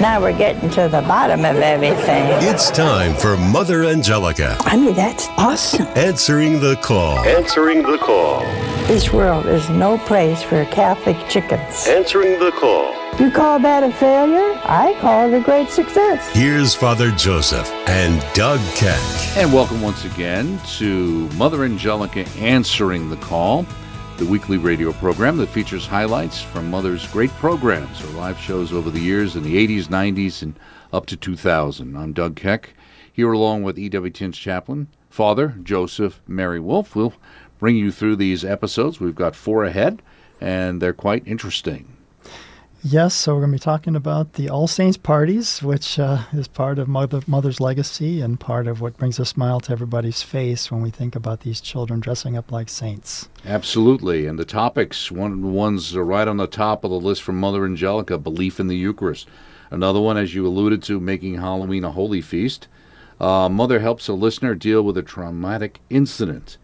Now we're getting to the bottom of everything. It's time for Mother Angelica. I mean, that's awesome. Answering the call. Answering the call. This world is no place for Catholic chickens. Answering the call. You call that a failure? I call it a great success. Here's Father Joseph and Doug Keck. And welcome once again to Mother Angelica Answering the Call the weekly radio program that features highlights from Mother's great programs or live shows over the years in the 80s, 90s, and up to 2000. I'm Doug Keck, here along with EWTN's chaplain, Father Joseph Mary Wolfe. We'll bring you through these episodes. We've got four ahead, and they're quite interesting. Yes, so we're going to be talking about the All Saints parties, which uh, is part of Mother, Mother's legacy and part of what brings a smile to everybody's face when we think about these children dressing up like saints. Absolutely. And the topics, one of the ones are right on the top of the list from Mother Angelica belief in the Eucharist. Another one, as you alluded to, making Halloween a holy feast. Uh, Mother helps a listener deal with a traumatic incident.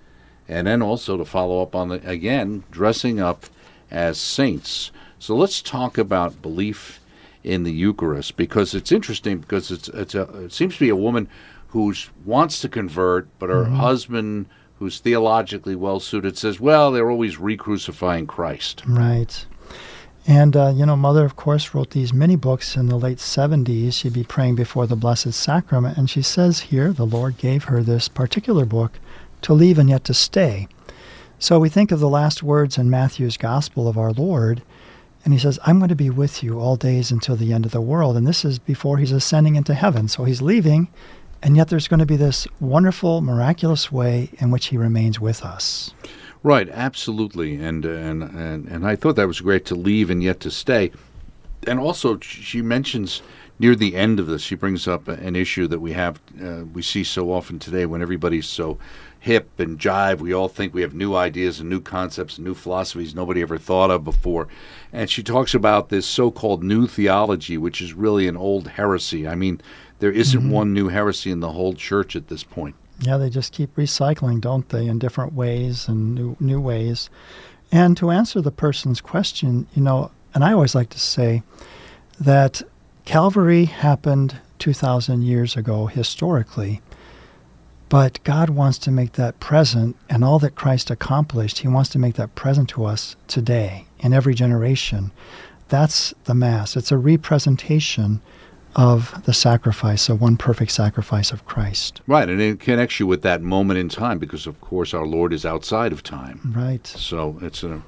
And then also to follow up on the, again, dressing up as saints. So let's talk about belief in the Eucharist because it's interesting because it's it's a, it seems to be a woman who wants to convert, but her mm-hmm. husband, who's theologically well suited, says, "Well, they're always re-crucifying Christ." Right. And, uh, you know, Mother, of course, wrote these many books in the late 70s. She'd be praying before the Blessed Sacrament. And she says here the Lord gave her this particular book to leave and yet to stay. So we think of the last words in Matthew's Gospel of our Lord and he says, I'm going to be with you all days until the end of the world. And this is before he's ascending into heaven. So he's leaving, and yet there's going to be this wonderful, miraculous way in which he remains with us. Right, absolutely. And, and, and, and I thought that was great to leave and yet to stay. And also, she mentions near the end of this, she brings up an issue that we have, uh, we see so often today when everybody's so hip and jive. We all think we have new ideas and new concepts and new philosophies nobody ever thought of before. And she talks about this so called new theology, which is really an old heresy. I mean, there isn't mm-hmm. one new heresy in the whole church at this point. Yeah, they just keep recycling, don't they, in different ways and new, new ways. And to answer the person's question, you know, and I always like to say that Calvary happened 2,000 years ago historically. But God wants to make that present, and all that Christ accomplished, He wants to make that present to us today, in every generation. That's the Mass. It's a representation of the sacrifice, of one perfect sacrifice of Christ. Right, and it connects you with that moment in time because, of course, our Lord is outside of time. Right. So it's a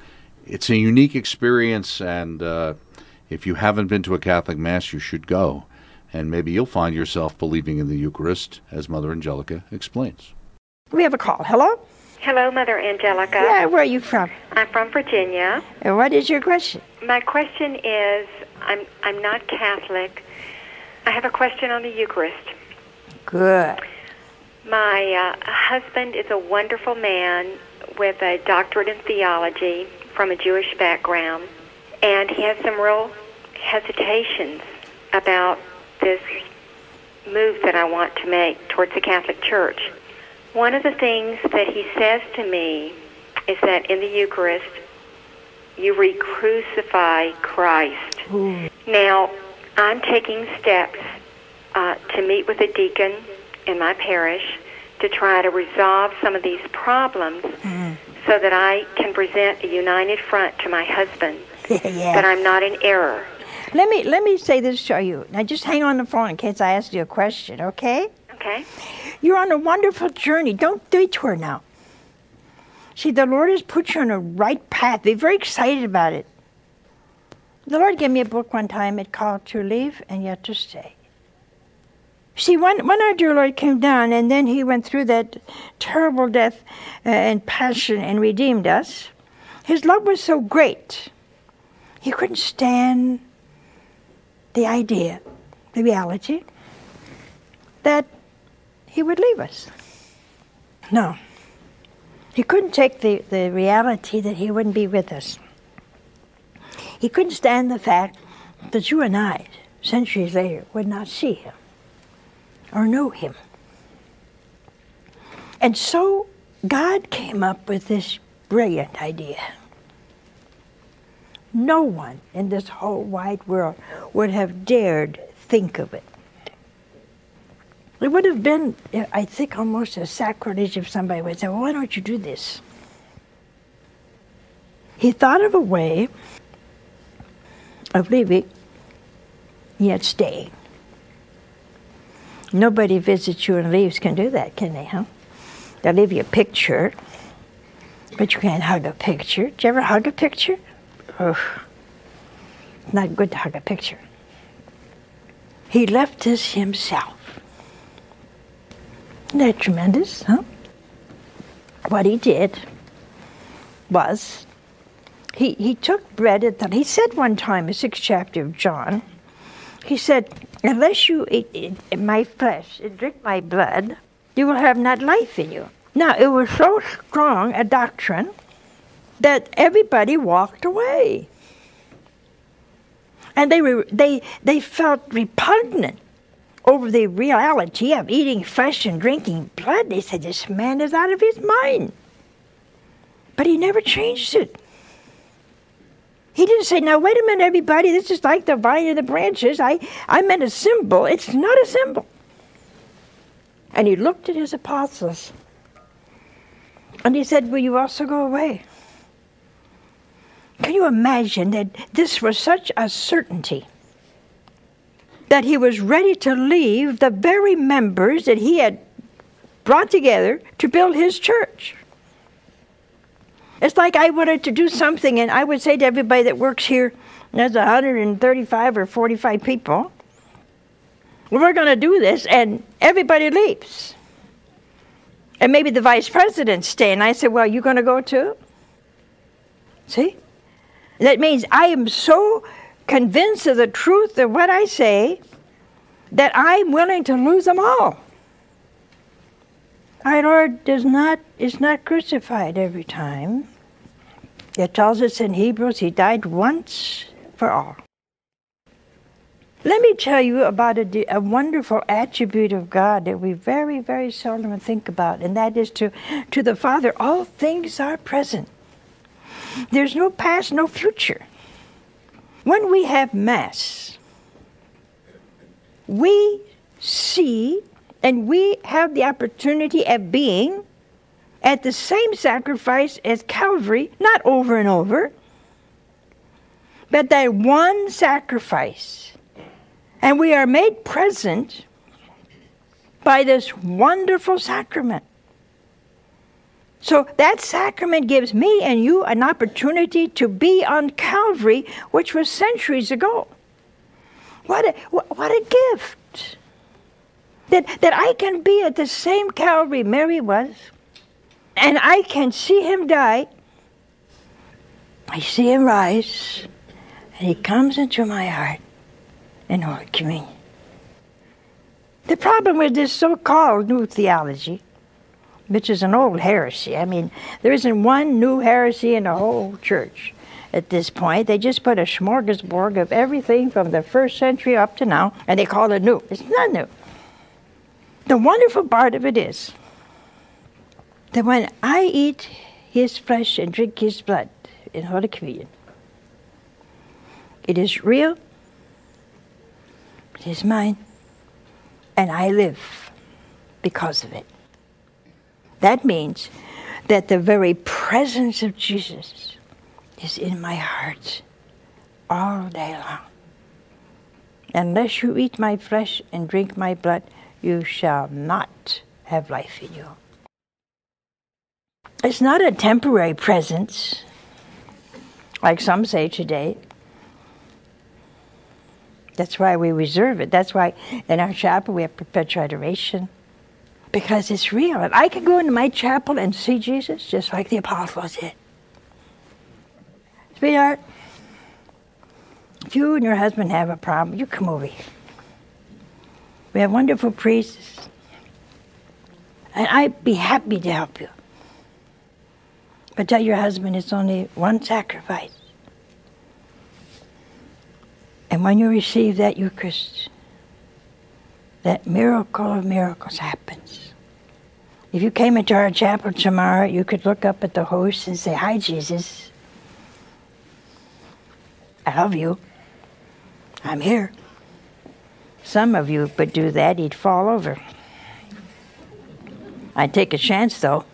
it's a unique experience, and uh, if you haven't been to a Catholic Mass, you should go and maybe you'll find yourself believing in the Eucharist, as Mother Angelica explains. We have a call. Hello? Hello, Mother Angelica. Yeah, where are you from? I'm from Virginia. And what is your question? My question is I'm, I'm not Catholic. I have a question on the Eucharist. Good. My uh, husband is a wonderful man with a doctorate in theology from a Jewish background, and he has some real hesitations about this move that I want to make towards the Catholic Church. One of the things that he says to me is that in the Eucharist, you re-crucify Christ. Ooh. Now, I'm taking steps uh, to meet with a deacon in my parish to try to resolve some of these problems mm. so that I can present a united front to my husband yeah. that I'm not in error. Let me let me say this to you. Now, just hang on the phone in case I ask you a question, okay? Okay. You're on a wonderful journey. Don't detour now. See, the Lord has put you on a right path. Be very excited about it. The Lord gave me a book one time. It called "To Leave and Yet to Stay." See, when, when our dear Lord came down and then he went through that terrible death uh, and passion and redeemed us, his love was so great. He couldn't stand the idea, the reality, that he would leave us. No. He couldn't take the, the reality that he wouldn't be with us. He couldn't stand the fact that you and I, centuries later, would not see him or know him. And so God came up with this brilliant idea no one in this whole wide world would have dared think of it. It would have been, I think, almost a sacrilege if somebody would say, well, why don't you do this? He thought of a way of leaving, yet staying. Nobody visits you and leaves can do that, can they, huh? They'll leave you a picture, but you can't hug a picture. Did you ever hug a picture? Ugh. Not good to hug a picture. He left us himself. Isn't that tremendous, huh? What he did was he, he took bread and he said one time, the sixth chapter of John, he said, Unless you eat my flesh and drink my blood, you will have not life in you. Now, it was so strong a doctrine that everybody walked away. And they, they, they felt repugnant over the reality of eating flesh and drinking blood. They said, This man is out of his mind. But he never changed it. He didn't say, now wait a minute, everybody, this is like the vine and the branches. I, I meant a symbol. It's not a symbol. And he looked at his apostles and he said, Will you also go away? Can you imagine that this was such a certainty that he was ready to leave the very members that he had brought together to build his church? It's like I wanted to do something, and I would say to everybody that works here, there's 135 or 45 people, we're going to do this, and everybody leaves. And maybe the vice president stay. And I said, Well, you going to go too? See? That means I am so convinced of the truth of what I say that I'm willing to lose them all. Our Lord does not is not crucified every time. It tells us in Hebrews he died once for all. Let me tell you about a, a, wonderful attribute of God that we very, very seldom think about, and that is to, to the Father, all things are present. There's no past, no future. When we have Mass, we see and we have the opportunity of being at the same sacrifice as Calvary, not over and over, but that one sacrifice. And we are made present by this wonderful sacrament. So that sacrament gives me and you an opportunity to be on Calvary, which was centuries ago. What a, what a gift! That, that I can be at the same Calvary Mary was, and I can see him die. I see him rise, and he comes into my heart in Holy Communion. The problem with this so called new theology, which is an old heresy, I mean, there isn't one new heresy in the whole church at this point. They just put a smorgasbord of everything from the first century up to now, and they call it new. It's not new. The wonderful part of it is that when I eat his flesh and drink his blood in Holy Communion, it is real, it is mine, and I live because of it. That means that the very presence of Jesus is in my heart all day long. Unless you eat my flesh and drink my blood, you shall not have life in you. It's not a temporary presence, like some say today. That's why we reserve it. That's why in our chapel we have perpetual adoration. Because it's real. And I can go into my chapel and see Jesus just like the apostles did. Sweetheart, if you and your husband have a problem, you come over here. We have wonderful priests. And I'd be happy to help you. But tell your husband it's only one sacrifice. And when you receive that Eucharist, that miracle of miracles happens. If you came into our chapel tomorrow, you could look up at the host and say, Hi, Jesus. I love you. I'm here. Some of you would do that, he'd fall over. I'd take a chance though.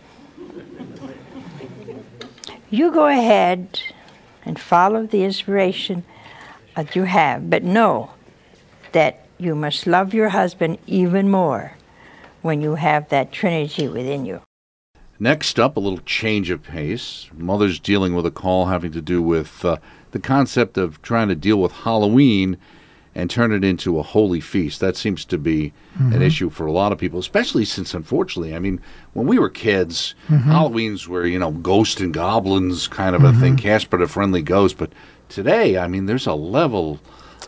You go ahead and follow the inspiration that you have, but know that you must love your husband even more when you have that Trinity within you. Next up, a little change of pace. Mother's dealing with a call having to do with uh, the concept of trying to deal with Halloween and turn it into a holy feast. That seems to be mm-hmm. an issue for a lot of people, especially since, unfortunately, I mean, when we were kids, mm-hmm. Halloween's were, you know, ghosts and goblins kind of mm-hmm. a thing. Casper the Friendly Ghost. But today, I mean, there's a level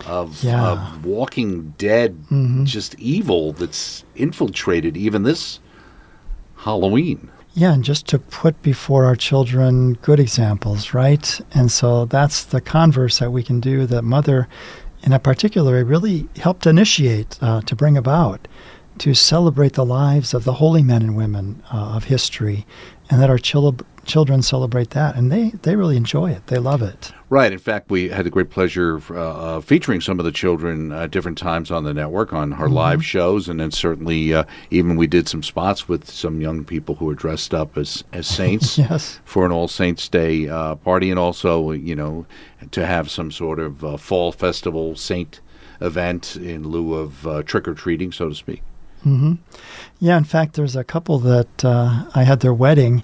of, yeah. of walking dead, mm-hmm. just evil that's infiltrated even this Halloween. Yeah, and just to put before our children good examples, right? And so that's the converse that we can do that Mother, in a particular, really helped initiate uh, to bring about to celebrate the lives of the holy men and women uh, of history, and that our chil- children celebrate that, and they, they really enjoy it. They love it. Right. In fact, we had the great pleasure of uh, featuring some of the children at different times on the network on our mm-hmm. live shows, and then certainly uh, even we did some spots with some young people who were dressed up as as saints yes. for an All Saints Day uh, party, and also you know to have some sort of uh, fall festival saint event in lieu of uh, trick or treating, so to speak. Mm-hmm. Yeah. In fact, there's a couple that uh, I had their wedding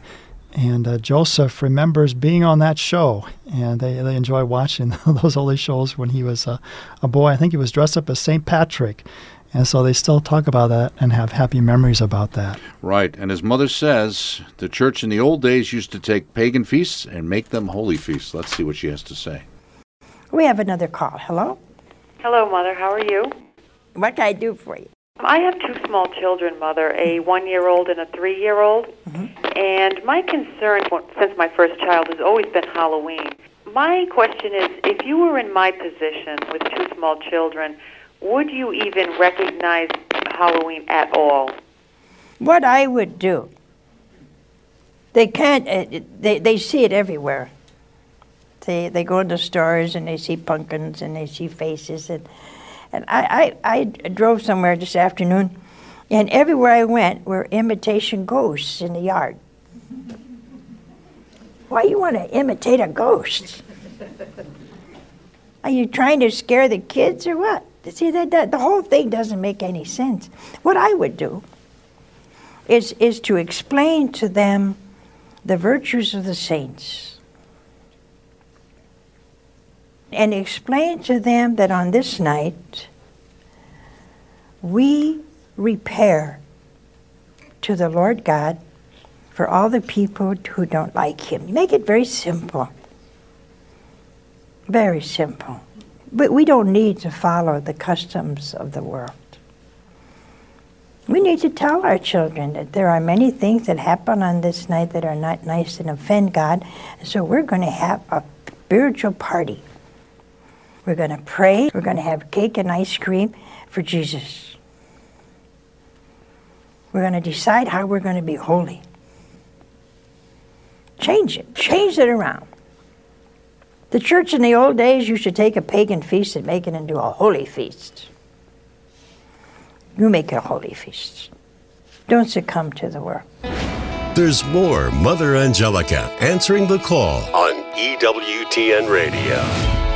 and uh, Joseph remembers being on that show, and they, they enjoy watching those holy shows when he was a, a boy. I think he was dressed up as St. Patrick. And so they still talk about that and have happy memories about that. Right. And his mother says the church in the old days used to take pagan feasts and make them holy feasts. Let's see what she has to say. We have another call. Hello? Hello, Mother. How are you? What can I do for you? I have two small children, Mother, a one year old and a three year old. Mm-hmm. And my concern since my first child has always been Halloween. My question is if you were in my position with two small children, would you even recognize Halloween at all? What I would do, they can't, uh, they, they see it everywhere. They, they go into stores and they see pumpkins and they see faces and and I, I, I drove somewhere this afternoon, and everywhere I went were imitation ghosts in the yard. Why you want to imitate a ghost? Are you trying to scare the kids or what? See, that, that, the whole thing doesn't make any sense. What I would do is, is to explain to them the virtues of the saints and explain to them that on this night we repair to the Lord God for all the people who don't like Him. Make it very simple. Very simple. But we don't need to follow the customs of the world. We need to tell our children that there are many things that happen on this night that are not nice and offend God. So we're going to have a spiritual party we're going to pray. We're going to have cake and ice cream for Jesus. We're going to decide how we're going to be holy. Change it. Change it around. The church in the old days used to take a pagan feast and make it into a holy feast. You make it a holy feast. Don't succumb to the world. There's more Mother Angelica answering the call on EWTN Radio.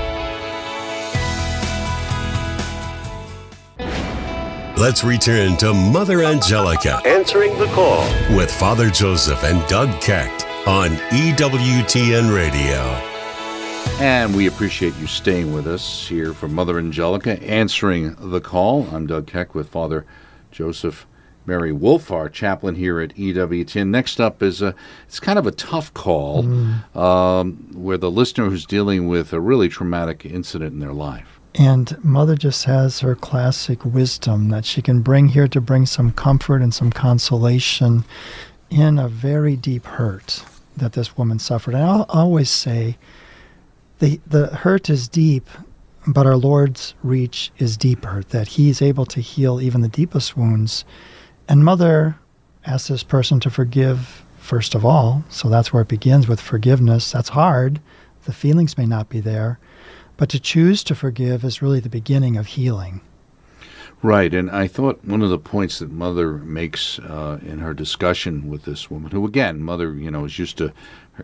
Let's return to Mother Angelica answering the call with Father Joseph and Doug Keck on EWTN Radio. And we appreciate you staying with us here for Mother Angelica answering the call. I'm Doug Keck with Father Joseph Mary Wolfe, our chaplain here at EWTN. Next up is a it's kind of a tough call mm. um, where the listener who's dealing with a really traumatic incident in their life. And Mother just has her classic wisdom that she can bring here to bring some comfort and some consolation in a very deep hurt that this woman suffered. And I'll always say the, the hurt is deep, but our Lord's reach is deeper, that He's able to heal even the deepest wounds. And Mother asks this person to forgive first of all. So that's where it begins with forgiveness. That's hard. The feelings may not be there but to choose to forgive is really the beginning of healing. Right, and I thought one of the points that Mother makes uh, in her discussion with this woman, who again, Mother, you know, is used to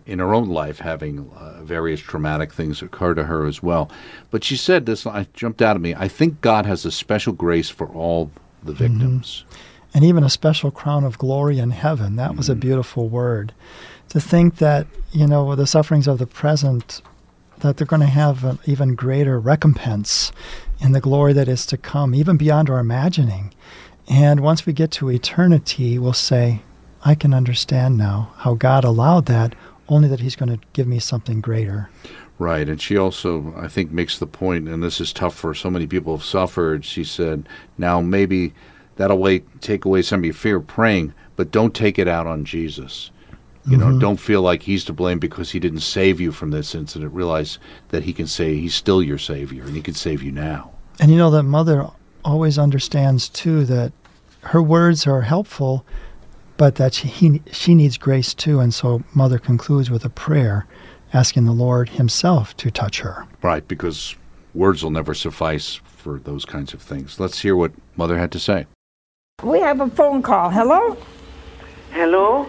in her own life having uh, various traumatic things occur to her as well. But she said this, I jumped out at me. I think God has a special grace for all the mm-hmm. victims. Mm-hmm. And even a special crown of glory in heaven. That mm-hmm. was a mm-hmm. beautiful word. To think that, you know, the sufferings of the present, that they're going to have an even greater recompense in the glory that is to come, even beyond our imagining. And once we get to eternity, we'll say, I can understand now how God allowed that only that he's going to give me something greater. Right. And she also, I think, makes the point, and this is tough for so many people who've suffered. She said, now maybe that'll wait, take away some of your fear of praying, but don't take it out on Jesus. You mm-hmm. know, don't feel like he's to blame because he didn't save you from this incident. Realize that he can say he's still your savior and he can save you now. And you know that mother always understands too that her words are helpful, but that she, he, she needs grace too. And so Mother concludes with a prayer asking the Lord Himself to touch her. Right, because words will never suffice for those kinds of things. Let's hear what Mother had to say. We have a phone call. Hello? Hello?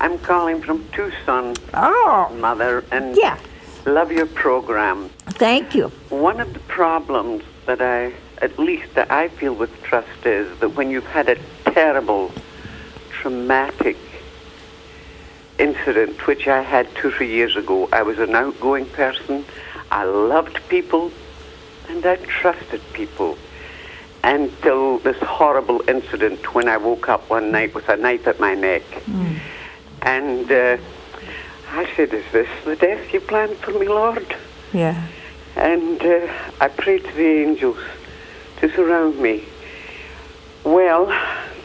I'm calling from Tucson. Oh. Mother, and yeah. love your program. Thank you. One of the problems that I, at least that I feel with trust is that when you've had a terrible traumatic incident, which I had two, three years ago. I was an outgoing person. I loved people and I trusted people until this horrible incident when I woke up one night with a knife at my neck. Mm. And uh, I said, Is this the death you planned for me, Lord? Yeah. And uh, I prayed to the angels to surround me. Well,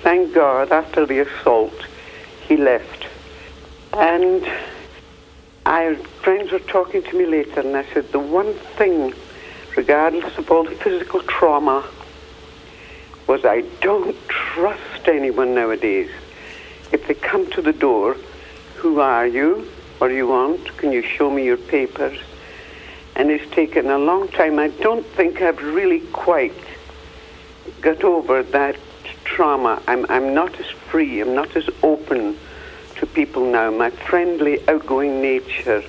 thank God, after the assault, he left. And I friends were talking to me later, and I said the one thing, regardless of all the physical trauma, was I don't trust anyone nowadays. If they come to the door, who are you? What do you want? Can you show me your papers? And it's taken a long time. I don't think I've really quite got over that trauma. I'm, I'm not as free, I'm not as open to people now. My friendly, outgoing nature, is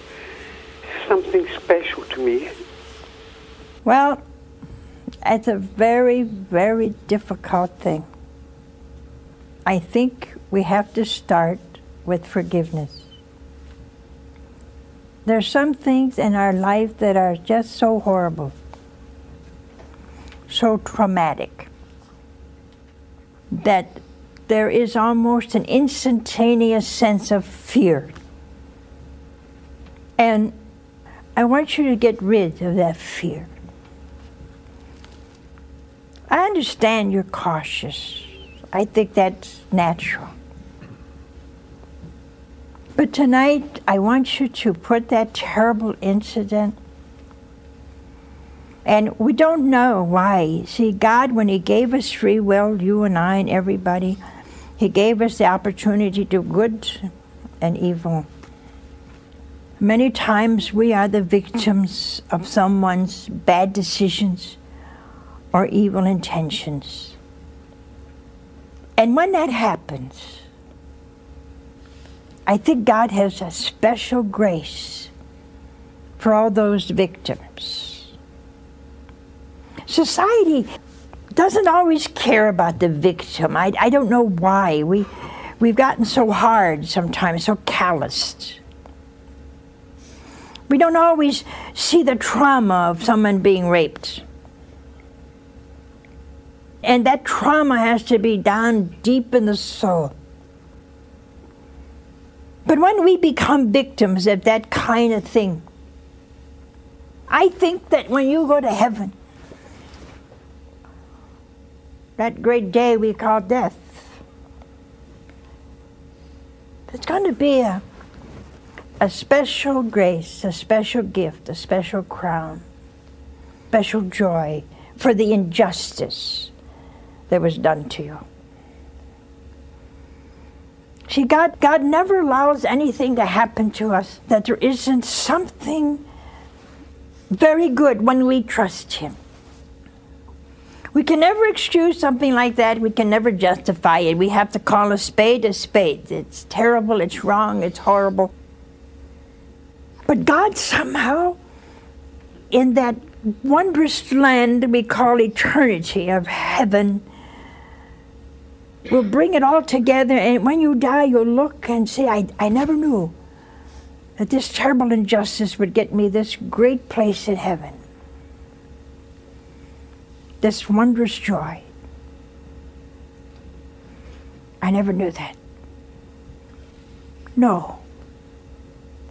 something special to me. Well, it's a very, very difficult thing. I think we have to start with forgiveness. There's some things in our life that are just so horrible, so traumatic that there is almost an instantaneous sense of fear. And I want you to get rid of that fear. I understand you're cautious. I think that's natural. But tonight, I want you to put that terrible incident and we don't know why. See, God, when He gave us free will, you and I and everybody, He gave us the opportunity to do good and evil. Many times we are the victims of someone's bad decisions or evil intentions. And when that happens, I think God has a special grace for all those victims society doesn't always care about the victim. I, I don't know why. We, we've gotten so hard sometimes, so calloused. We don't always see the trauma of someone being raped. And that trauma has to be down deep in the soul. But when we become victims of that kind of thing, I think that when you go to heaven, that great day we call death. There's going to be a, a special grace, a special gift, a special crown, special joy for the injustice that was done to you. See, God, God never allows anything to happen to us that there isn't something very good when we trust Him We can never excuse something like that. We can never justify it. We have to call a spade a spade. It's terrible, it's wrong, it's horrible. But God somehow, in that wondrous land we call eternity of heaven, will bring it all together. And when you die, you'll look and say, I, I never knew that this terrible injustice would get me this great place in heaven this wondrous joy. I never knew that. No.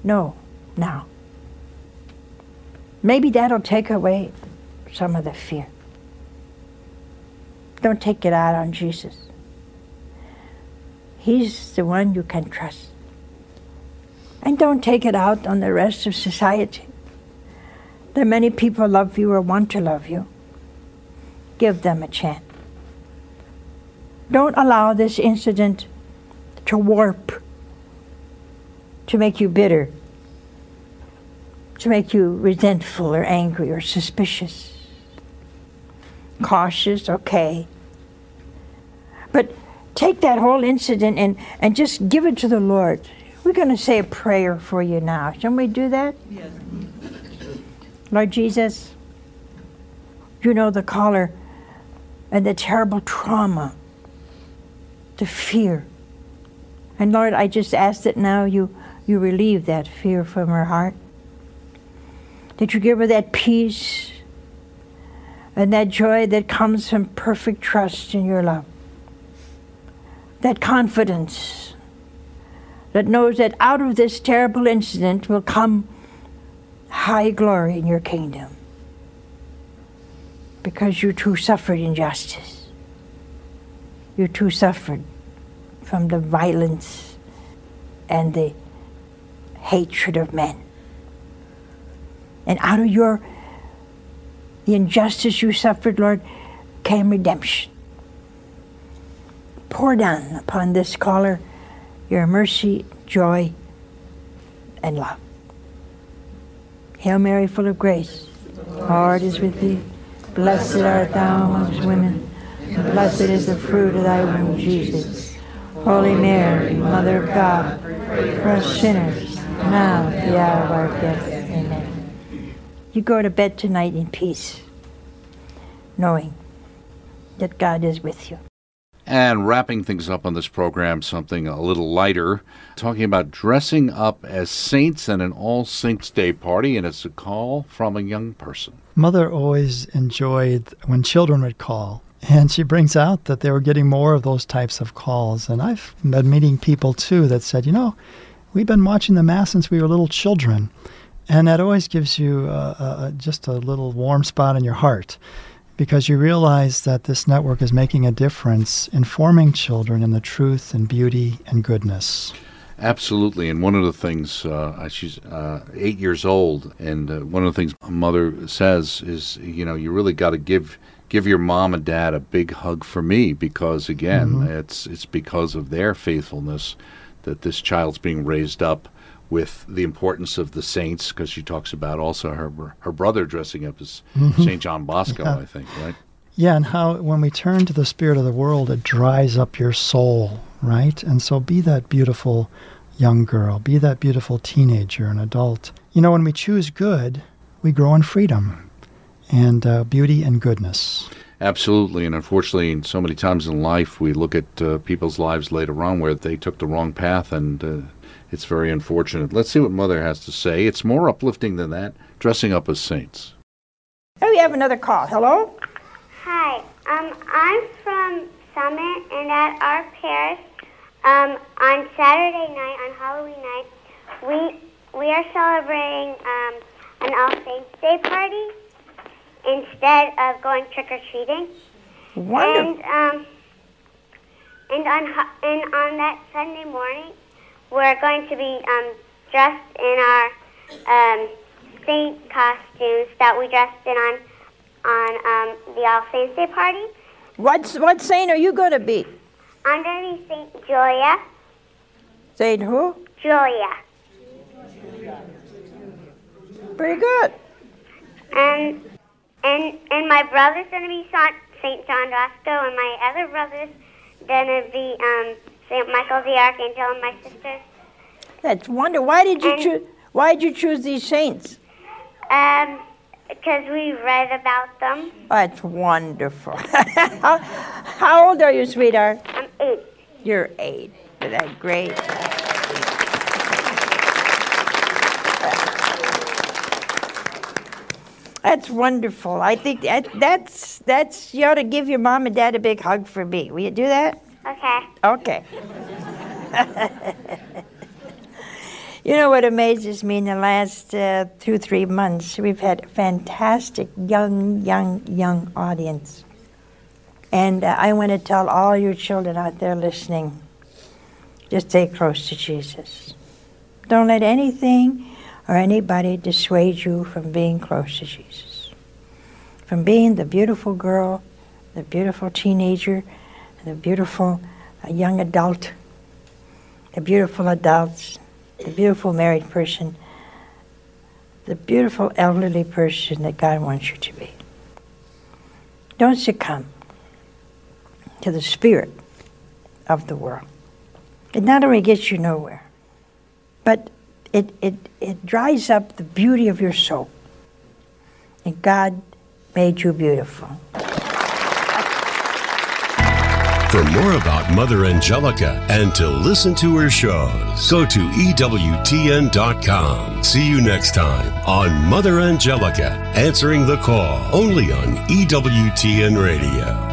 No, now. Maybe that'll take away some of the fear. Don't take it out on Jesus. He's the one you can trust. And don't take it out on the rest of society. There are many people love you or want to love you. Give them a chance. Don't allow this incident to warp, to make you bitter, to make you resentful or angry or suspicious. Cautious, okay. But take that whole incident and, and just give it to the Lord. We're going to say a prayer for you now. Shall we do that? Yes. Lord Jesus, you know the caller and the terrible trauma, the fear. And Lord, I just ask that now you, you relieve that fear from her heart. That you give her that peace and that joy that comes from perfect trust in your love. That confidence that knows that out of this terrible incident will come high glory in your kingdom because you too suffered injustice. You too suffered from the violence and the hatred of men. And out of your the injustice you suffered, Lord, came redemption. Pour down upon this caller your mercy, joy, and love. Hail Mary, full of grace, the Lord is with thee. Blessed art thou amongst women, and blessed is the fruit of thy womb, Jesus. Holy Mary, Mother of God, pray for us sinners, now at the hour of our death. Amen. You go to bed tonight in peace, knowing that God is with you. And wrapping things up on this program, something a little lighter, talking about dressing up as saints at an All Saints Day party, and it's a call from a young person. Mother always enjoyed when children would call. And she brings out that they were getting more of those types of calls. And I've been meeting people too that said, you know, we've been watching the Mass since we were little children. And that always gives you uh, uh, uh, just a little warm spot in your heart because you realize that this network is making a difference, informing children in the truth and beauty and goodness. Absolutely, and one of the things uh, she's uh, eight years old, and uh, one of the things mother says is, you know, you really got to give give your mom and dad a big hug for me because again, mm-hmm. it's it's because of their faithfulness that this child's being raised up with the importance of the saints because she talks about also her her brother dressing up as mm-hmm. Saint John Bosco, yeah. I think, right? Yeah, and how when we turn to the spirit of the world, it dries up your soul, right? And so be that beautiful young girl, be that beautiful teenager and adult. You know, when we choose good, we grow in freedom and uh, beauty and goodness. Absolutely, and unfortunately, so many times in life, we look at uh, people's lives later on where they took the wrong path, and uh, it's very unfortunate. Let's see what Mother has to say. It's more uplifting than that, dressing up as saints. Oh, we have another call. Hello? Hi, um, I'm from Summit, and at our parish, um, on Saturday night, on Halloween night, we we are celebrating um, an All Saints Day party instead of going trick or treating. Wonderful. And um, and on and on that Sunday morning, we're going to be um, dressed in our um, saint costumes that we dressed in on on um, the All Saints Day party. What what saint are you going to be? I'm going to be Saint Julia. Saint who? Julia. Pretty good. And and and my brother's going to be Saint. John Bosco, and my other brother's gonna be um, St. Michael the Archangel, and my sister's That's wonderful. Why did you choose? Why did you choose these saints? um, because we read about them. That's wonderful. how, how old are you, sweetheart? I'm eight. You're eight. Isn't that great? That's wonderful. I think that, that's that's you ought to give your mom and dad a big hug for me. Will you do that? Okay. Okay. you know what amazes me in the last uh, two, three months? We've had a fantastic young, young, young audience. And uh, I want to tell all your children out there listening just stay close to Jesus. Don't let anything or anybody dissuade you from being close to Jesus. From being the beautiful girl, the beautiful teenager, the beautiful young adult, the beautiful adults, the beautiful married person, the beautiful elderly person that God wants you to be. Don't succumb to the spirit of the world. It not only gets you nowhere, but it, it, it dries up the beauty of your soul. And God made you beautiful. For more about Mother Angelica and to listen to her shows, go to EWTN.com. See you next time on Mother Angelica, answering the call only on EWTN Radio.